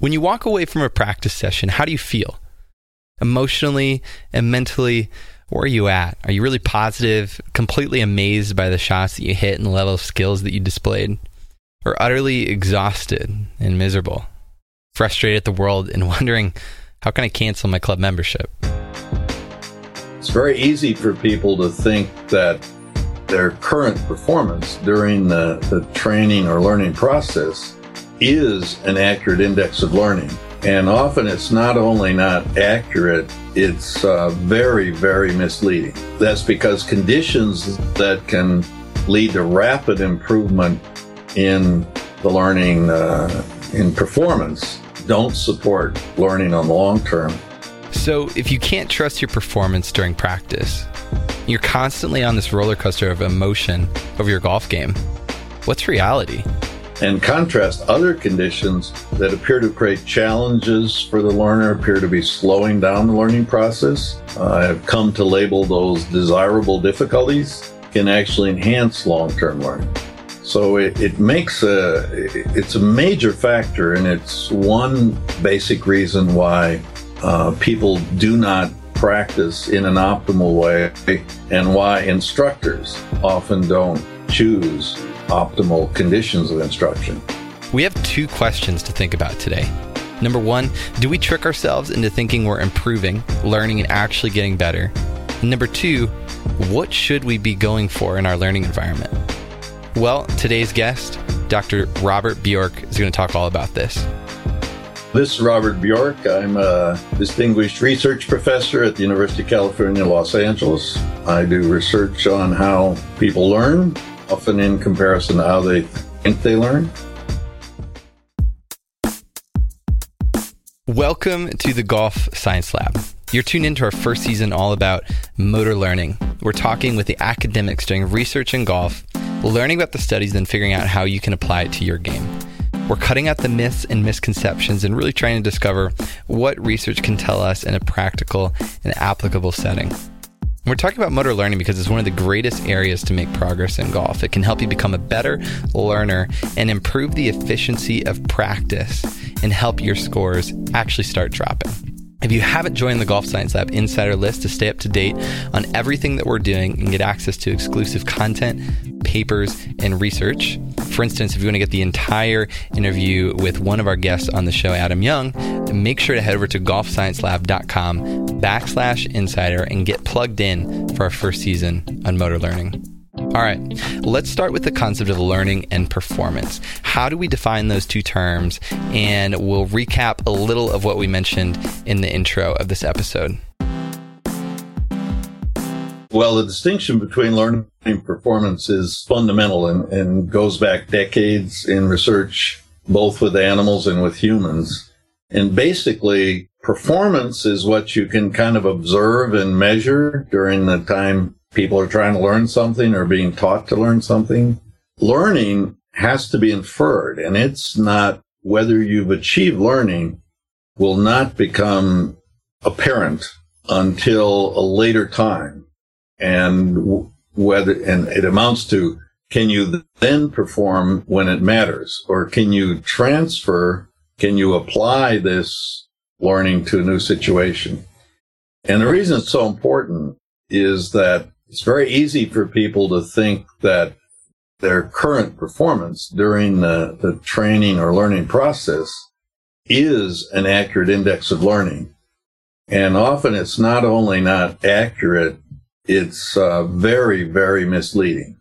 When you walk away from a practice session, how do you feel? Emotionally and mentally, where are you at? Are you really positive, completely amazed by the shots that you hit and the level of skills that you displayed? Or utterly exhausted and miserable, frustrated at the world and wondering, how can I cancel my club membership? It's very easy for people to think that their current performance during the, the training or learning process is an accurate index of learning. And often it's not only not accurate, it's uh, very, very misleading. That's because conditions that can lead to rapid improvement in the learning uh, in performance don't support learning on the long term. So, if you can't trust your performance during practice, you're constantly on this roller coaster of emotion over your golf game. What's reality? And contrast other conditions that appear to create challenges for the learner, appear to be slowing down the learning process. Uh, I've come to label those desirable difficulties can actually enhance long-term learning. So it, it makes a, it's a major factor and it's one basic reason why uh, people do not practice in an optimal way and why instructors often don't choose optimal conditions of instruction. We have two questions to think about today. Number one, do we trick ourselves into thinking we're improving, learning, and actually getting better? And number two, what should we be going for in our learning environment? Well, today's guest, Dr. Robert Bjork, is going to talk all about this. This is Robert Bjork. I'm a distinguished research professor at the University of California, Los Angeles. I do research on how people learn, often in comparison to how they think they learn. Welcome to the Golf Science Lab. You're tuned into our first season all about motor learning. We're talking with the academics doing research in golf, learning about the studies, and figuring out how you can apply it to your game. We're cutting out the myths and misconceptions and really trying to discover what research can tell us in a practical and applicable setting. We're talking about motor learning because it's one of the greatest areas to make progress in golf. It can help you become a better learner and improve the efficiency of practice and help your scores actually start dropping. If you haven't joined the Golf Science Lab Insider list to stay up to date on everything that we're doing and get access to exclusive content, papers, and research, for instance, if you want to get the entire interview with one of our guests on the show, Adam Young, make sure to head over to golfsciencelab.com backslash insider and get plugged in for our first season on motor learning. All right, let's start with the concept of learning and performance. How do we define those two terms? And we'll recap a little of what we mentioned in the intro of this episode. Well, the distinction between learning and performance is fundamental and, and goes back decades in research, both with animals and with humans. And basically, performance is what you can kind of observe and measure during the time people are trying to learn something or being taught to learn something. Learning has to be inferred and it's not whether you've achieved learning will not become apparent until a later time. And whether, and it amounts to, can you then perform when it matters? Or can you transfer, can you apply this learning to a new situation? And the reason it's so important is that it's very easy for people to think that their current performance during the, the training or learning process is an accurate index of learning. And often it's not only not accurate, it's uh, very, very misleading.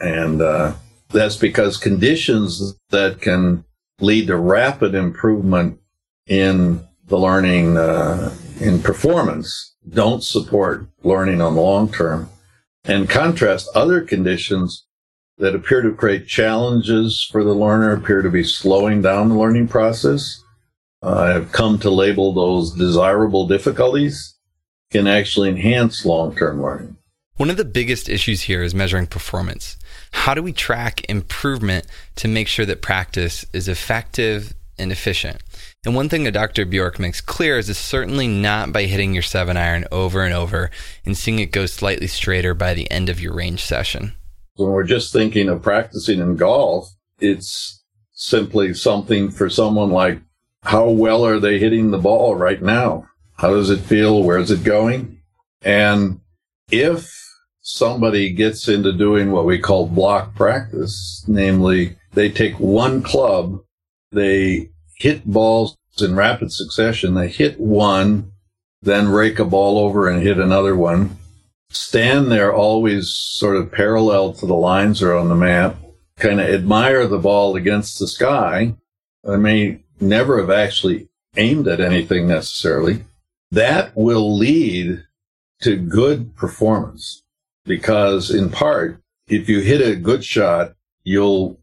And uh, that's because conditions that can lead to rapid improvement in the learning uh, in performance don't support learning on the long term and contrast other conditions that appear to create challenges for the learner, appear to be slowing down the learning process. I've come to label those desirable difficulties can actually enhance long-term learning. One of the biggest issues here is measuring performance. How do we track improvement to make sure that practice is effective and efficient? And one thing that Dr. Bjork makes clear is it's certainly not by hitting your seven iron over and over and seeing it go slightly straighter by the end of your range session. When we're just thinking of practicing in golf, it's simply something for someone like how well are they hitting the ball right now? How does it feel? Where's it going? And if somebody gets into doing what we call block practice, namely they take one club, they hit balls in rapid succession. They hit one, then rake a ball over and hit another one. Stand there always sort of parallel to the lines or on the map, kind of admire the ball against the sky. I may never have actually aimed at anything necessarily. That will lead to good performance because in part, if you hit a good shot, you'll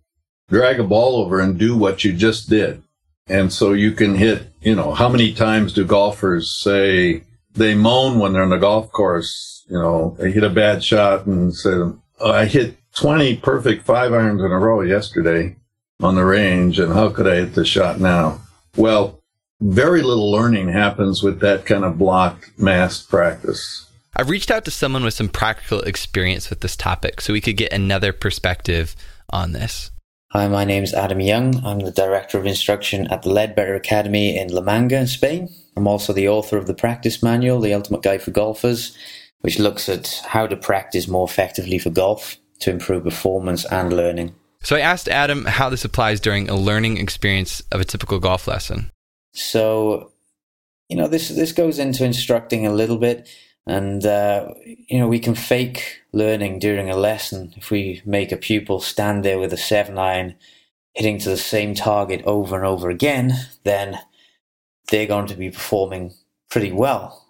drag a ball over and do what you just did. And so you can hit, you know, how many times do golfers say they moan when they're on the golf course? You know, they hit a bad shot and say, oh, I hit 20 perfect five irons in a row yesterday on the range. And how could I hit the shot now? Well, very little learning happens with that kind of blocked mass practice. I've reached out to someone with some practical experience with this topic so we could get another perspective on this. Hi, my name is Adam Young. I'm the Director of Instruction at the Leadbetter Academy in La Manga, in Spain. I'm also the author of the practice manual, The Ultimate Guide for Golfers, which looks at how to practice more effectively for golf to improve performance and learning. So I asked Adam how this applies during a learning experience of a typical golf lesson. So, you know, this this goes into instructing a little bit, and uh, you know, we can fake learning during a lesson if we make a pupil stand there with a seven iron, hitting to the same target over and over again. Then they're going to be performing pretty well.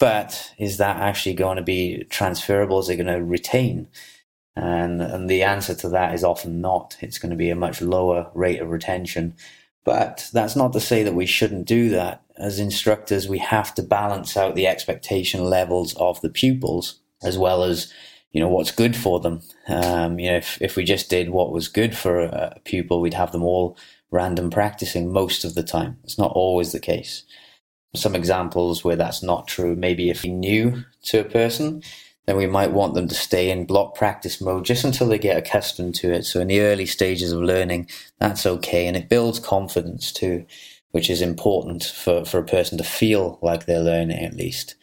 But is that actually going to be transferable? Is it going to retain? And, and the answer to that is often not. It's going to be a much lower rate of retention. But that's not to say that we shouldn't do that. As instructors, we have to balance out the expectation levels of the pupils as well as you know what's good for them. Um, you know, if if we just did what was good for a, a pupil, we'd have them all random practicing most of the time. It's not always the case. Some examples where that's not true. Maybe if we new to a person, then we might want them to stay in block practice mode just until they get accustomed to it. So in the early stages of learning, that's okay. And it builds confidence too, which is important for, for a person to feel like they're learning at least.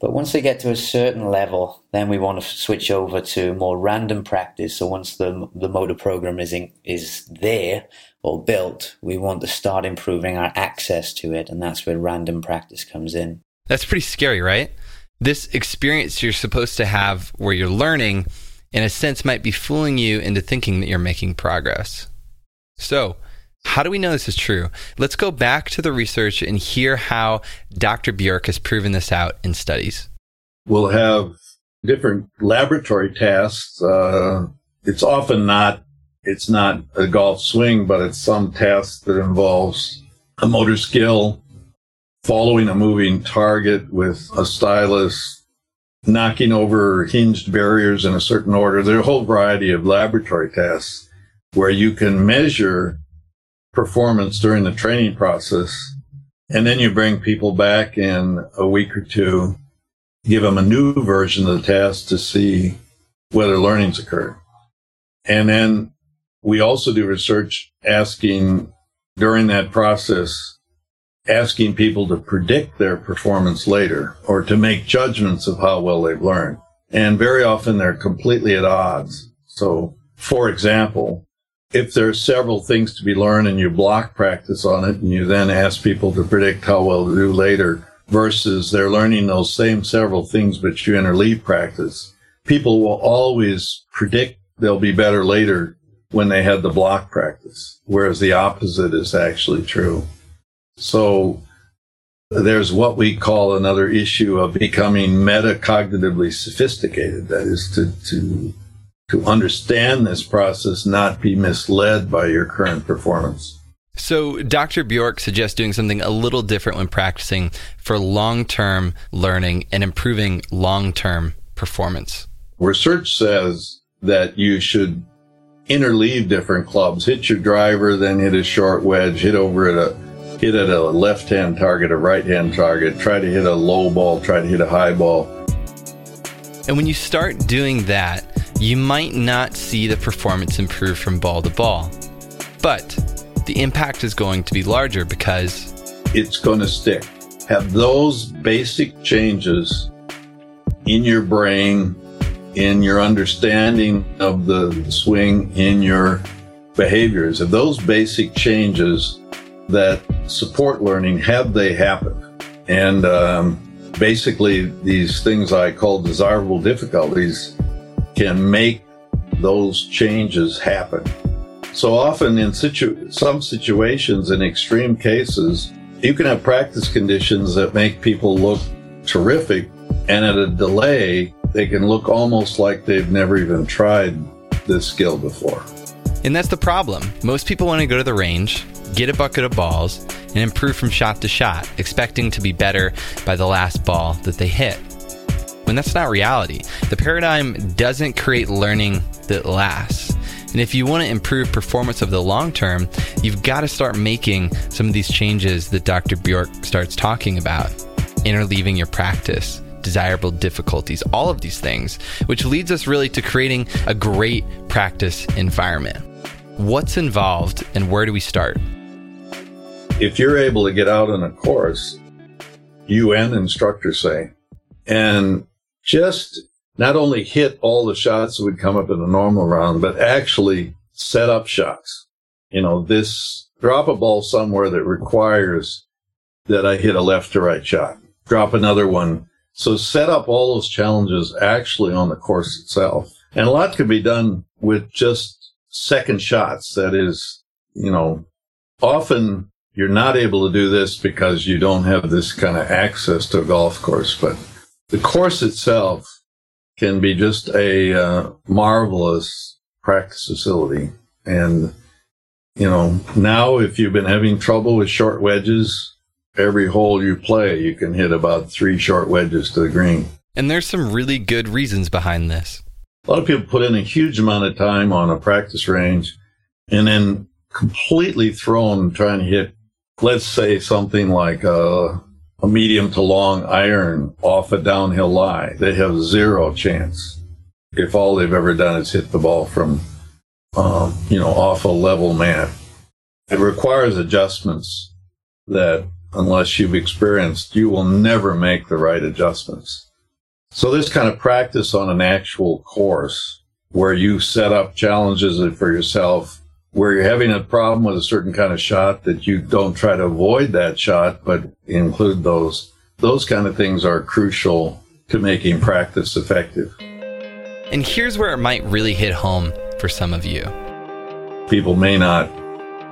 But once they get to a certain level, then we want to switch over to more random practice. So once the, the motor program is, in, is there or built, we want to start improving our access to it. And that's where random practice comes in. That's pretty scary, right? this experience you're supposed to have where you're learning, in a sense, might be fooling you into thinking that you're making progress. So, how do we know this is true? Let's go back to the research and hear how Dr. Bjork has proven this out in studies. We'll have different laboratory tasks. Uh, it's often not it's not a golf swing, but it's some task that involves a motor skill, following a moving target with a stylus, knocking over hinged barriers in a certain order. There's a whole variety of laboratory tests where you can measure performance during the training process. And then you bring people back in a week or two, give them a new version of the task to see whether learning's occurred. And then we also do research asking during that process, asking people to predict their performance later or to make judgments of how well they've learned. And very often they're completely at odds. So, for example, if there are several things to be learned and you block practice on it and you then ask people to predict how well to do later versus they're learning those same several things but you interleave practice, people will always predict they'll be better later when they had the block practice, whereas the opposite is actually true. So there's what we call another issue of becoming metacognitively sophisticated. That is to, to, to understand this process, not be misled by your current performance. So, Dr. Bjork suggests doing something a little different when practicing for long term learning and improving long term performance. Research says that you should interleave different clubs, hit your driver, then hit a short wedge, hit over at a hit at a left hand target, a right hand target, try to hit a low ball, try to hit a high ball. And when you start doing that, you might not see the performance improve from ball to ball. But the impact is going to be larger because it's going to stick. Have those basic changes in your brain, in your understanding of the swing, in your behaviors, have those basic changes that support learning, have they happened? And um, basically, these things I call desirable difficulties can make those changes happen. So often in situ- some situations, in extreme cases, you can have practice conditions that make people look terrific, and at a delay, they can look almost like they've never even tried this skill before. And that's the problem. Most people want to go to the range, get a bucket of balls, and improve from shot to shot, expecting to be better by the last ball that they hit. When that's not reality. The paradigm doesn't create learning that lasts. And if you want to improve performance of the long term, you've got to start making some of these changes that Dr. Bjork starts talking about, interleaving your practice, desirable difficulties, all of these things, which leads us really to creating a great practice environment. What's involved and where do we start? If you're able to get out on a course, you and instructor say, and just not only hit all the shots that would come up in a normal round, but actually set up shots. You know, this drop a ball somewhere that requires that I hit a left to right shot, drop another one. So set up all those challenges actually on the course itself. And a lot can be done with just second shots. That is, you know, often you're not able to do this because you don't have this kind of access to a golf course, but the course itself can be just a uh, marvelous practice facility. And, you know, now if you've been having trouble with short wedges, every hole you play, you can hit about three short wedges to the green. And there's some really good reasons behind this. A lot of people put in a huge amount of time on a practice range and then completely thrown trying to hit, let's say something like a a medium to long iron off a downhill lie. They have zero chance if all they've ever done is hit the ball from, um, you know, off a level mat. It requires adjustments that, unless you've experienced, you will never make the right adjustments. So this kind of practice on an actual course where you set up challenges for yourself where you're having a problem with a certain kind of shot that you don't try to avoid that shot, but include those. Those kind of things are crucial to making practice effective. And here's where it might really hit home for some of you. People may not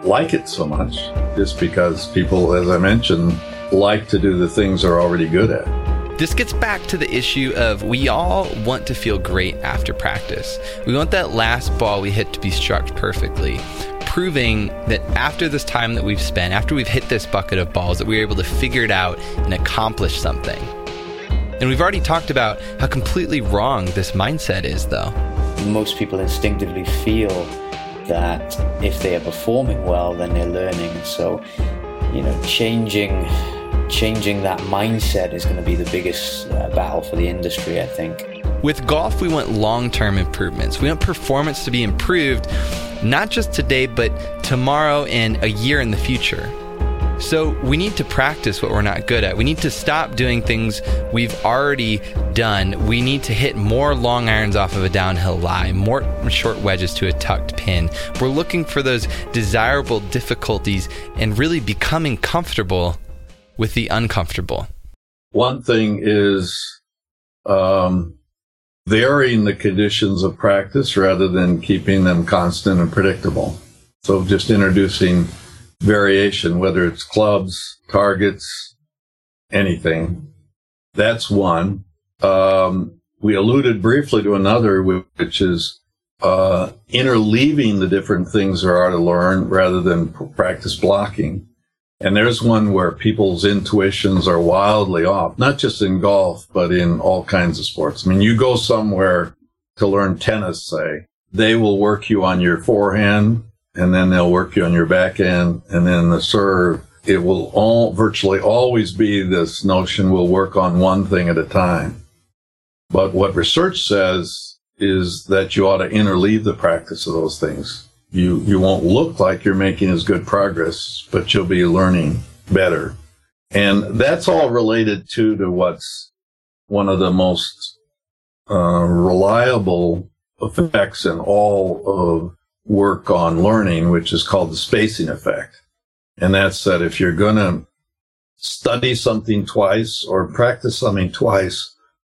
like it so much just because people, as I mentioned, like to do the things they're already good at. This gets back to the issue of we all want to feel great after practice. We want that last ball we hit to be struck perfectly, proving that after this time that we've spent, after we've hit this bucket of balls, that we are able to figure it out and accomplish something. And we've already talked about how completely wrong this mindset is, though. Most people instinctively feel that if they are performing well, then they're learning. So, you know, changing changing that mindset is going to be the biggest uh, battle for the industry, I think. With golf, we want long term improvements. We want performance to be improved, not just today, but tomorrow and a year in the future. So we need to practice what we're not good at. We need to stop doing things we've already done. We need to hit more long irons off of a downhill lie, more short wedges to a tucked pin. We're looking for those desirable difficulties and really becoming comfortable with the uncomfortable? One thing is um, varying the conditions of practice rather than keeping them constant and predictable. So just introducing variation, whether it's clubs, targets, anything. That's one. Um, we alluded briefly to another, which is uh, interleaving the different things there are to learn rather than practice blocking. And there's one where people's intuitions are wildly off, not just in golf, but in all kinds of sports. I mean, you go somewhere to learn tennis, say, they will work you on your forehand and then they'll work you on your backhand and then the serve. It will all virtually always be this notion we'll work on one thing at a time. But what research says is that you ought to interleave the practice of those things. You, you won't look like you're making as good progress, but you'll be learning better. And that's all related to, to what's one of the most uh, reliable effects in all of work on learning, which is called the spacing effect. And that's that if you're going to study something twice or practice something twice,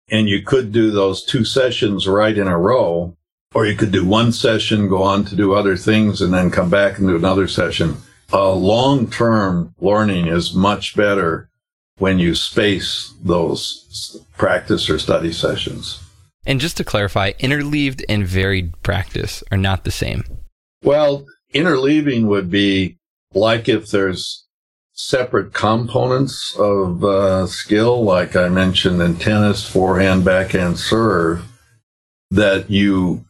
and you could do those two sessions right in a row, or you could do one session, go on to do other things, and then come back and do another session. Uh, long term learning is much better when you space those practice or study sessions. And just to clarify, interleaved and varied practice are not the same. Well, interleaving would be like if there's separate components of uh, skill, like I mentioned in tennis, forehand, backhand, serve, that you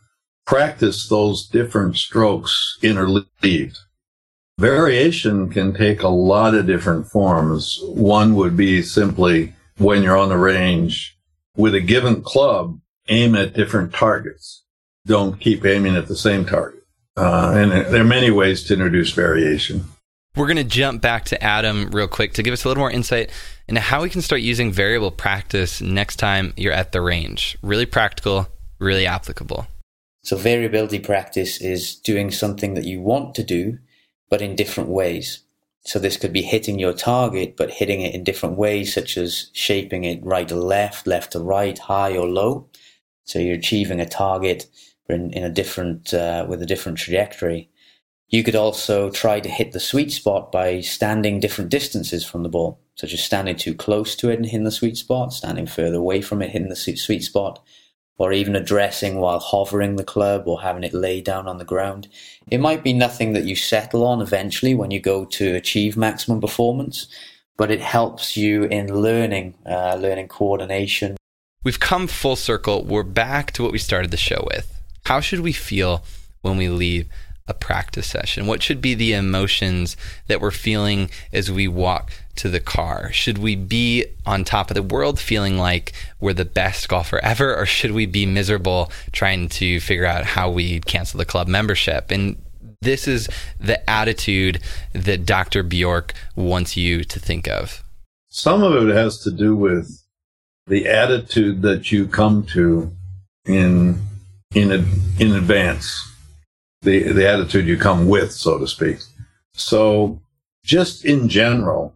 practice those different strokes interleaved. Variation can take a lot of different forms. One would be simply when you're on the range with a given club, aim at different targets. Don't keep aiming at the same target. Uh, and there are many ways to introduce variation. We're going to jump back to Adam real quick to give us a little more insight into how we can start using variable practice next time you're at the range. Really practical, really applicable. So, variability practice is doing something that you want to do, but in different ways. So, this could be hitting your target, but hitting it in different ways, such as shaping it right to left, left to right, high or low. So, you're achieving a target in, in a different, uh, with a different trajectory. You could also try to hit the sweet spot by standing different distances from the ball, such as standing too close to it and hitting the sweet spot, standing further away from it, hitting the sweet spot, or even addressing while hovering the club or having it lay down on the ground. It might be nothing that you settle on eventually when you go to achieve maximum performance, but it helps you in learning, uh, learning coordination. We've come full circle. We're back to what we started the show with. How should we feel when we leave a practice session? What should be the emotions that we're feeling as we walk to the car? Should we be on top of the world feeling like we're the best golfer ever, or should we be miserable trying to figure out how we cancel the club membership? And this is the attitude that Dr. Bjork wants you to think of. Some of it has to do with the attitude that you come to in in in advance the the attitude you come with, so to speak. So, just in general,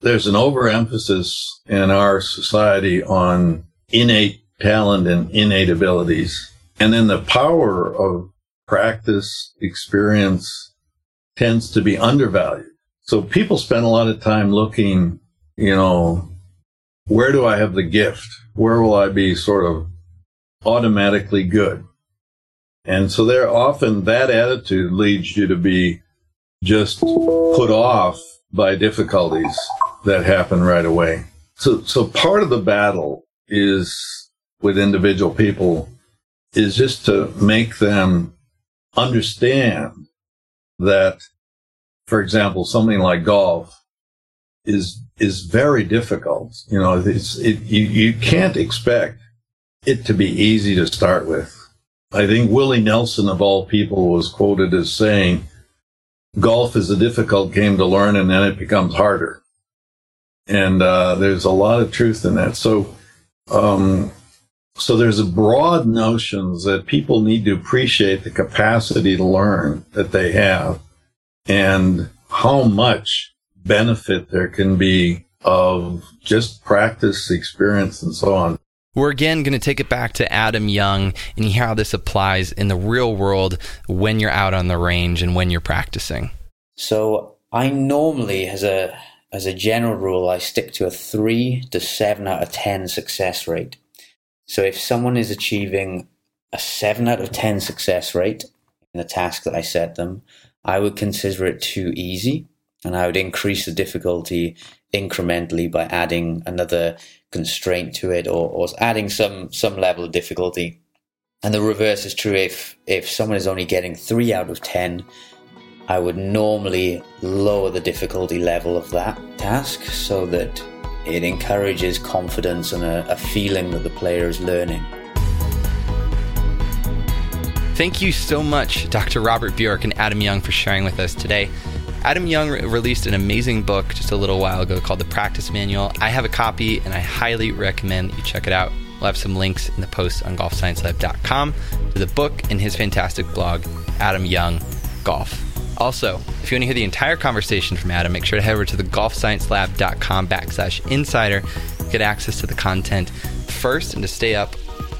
there's an overemphasis in our society on innate talent and innate abilities, and then the power of practice experience tends to be undervalued. So people spend a lot of time looking, you know, where do I have the gift? Where will I be sort of automatically good? And so there often that attitude leads you to be just put off by difficulties that happen right away. So, so part of the battle is with individual people is just to make them understand that, for example, something like golf is, is very difficult. You know, it's, it, you, you can't expect it to be easy to start with. I think Willie Nelson, of all people, was quoted as saying, golf is a difficult game to learn and then it becomes harder. And uh, there's a lot of truth in that. So, um, so there's a broad notions that people need to appreciate the capacity to learn that they have and how much benefit there can be of just practice, experience, and so on. We're again going to take it back to Adam Young and hear how this applies in the real world when you're out on the range and when you're practicing. So I normally, as a as a general rule, I stick to a three to seven out of ten success rate. So if someone is achieving a seven out of ten success rate in the task that I set them, I would consider it too easy, and I would increase the difficulty incrementally by adding another constraint to it or, or adding some some level of difficulty. And the reverse is true if if someone is only getting three out of ten, I would normally lower the difficulty level of that task so that it encourages confidence and a, a feeling that the player is learning. Thank you so much, Dr. Robert Bjork and Adam Young, for sharing with us today. Adam Young re- released an amazing book just a little while ago called The Practice Manual. I have a copy and I highly recommend that you check it out. We'll have some links in the post on golfsciencelab.com to the book and his fantastic blog, Adam Young Golf. Also, if you want to hear the entire conversation from Adam, make sure to head over to the golfsciencelab.com backslash insider. Get access to the content first and to stay up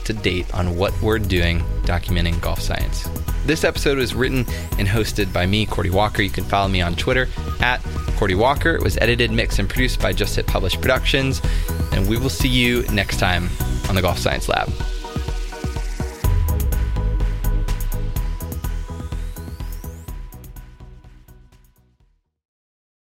to date on what we're doing documenting golf science. This episode was written and hosted by me, Cordie Walker. You can follow me on Twitter at Cordie Walker. It was edited, mixed, and produced by Just Hit Published Productions. And we will see you next time on the Golf Science Lab.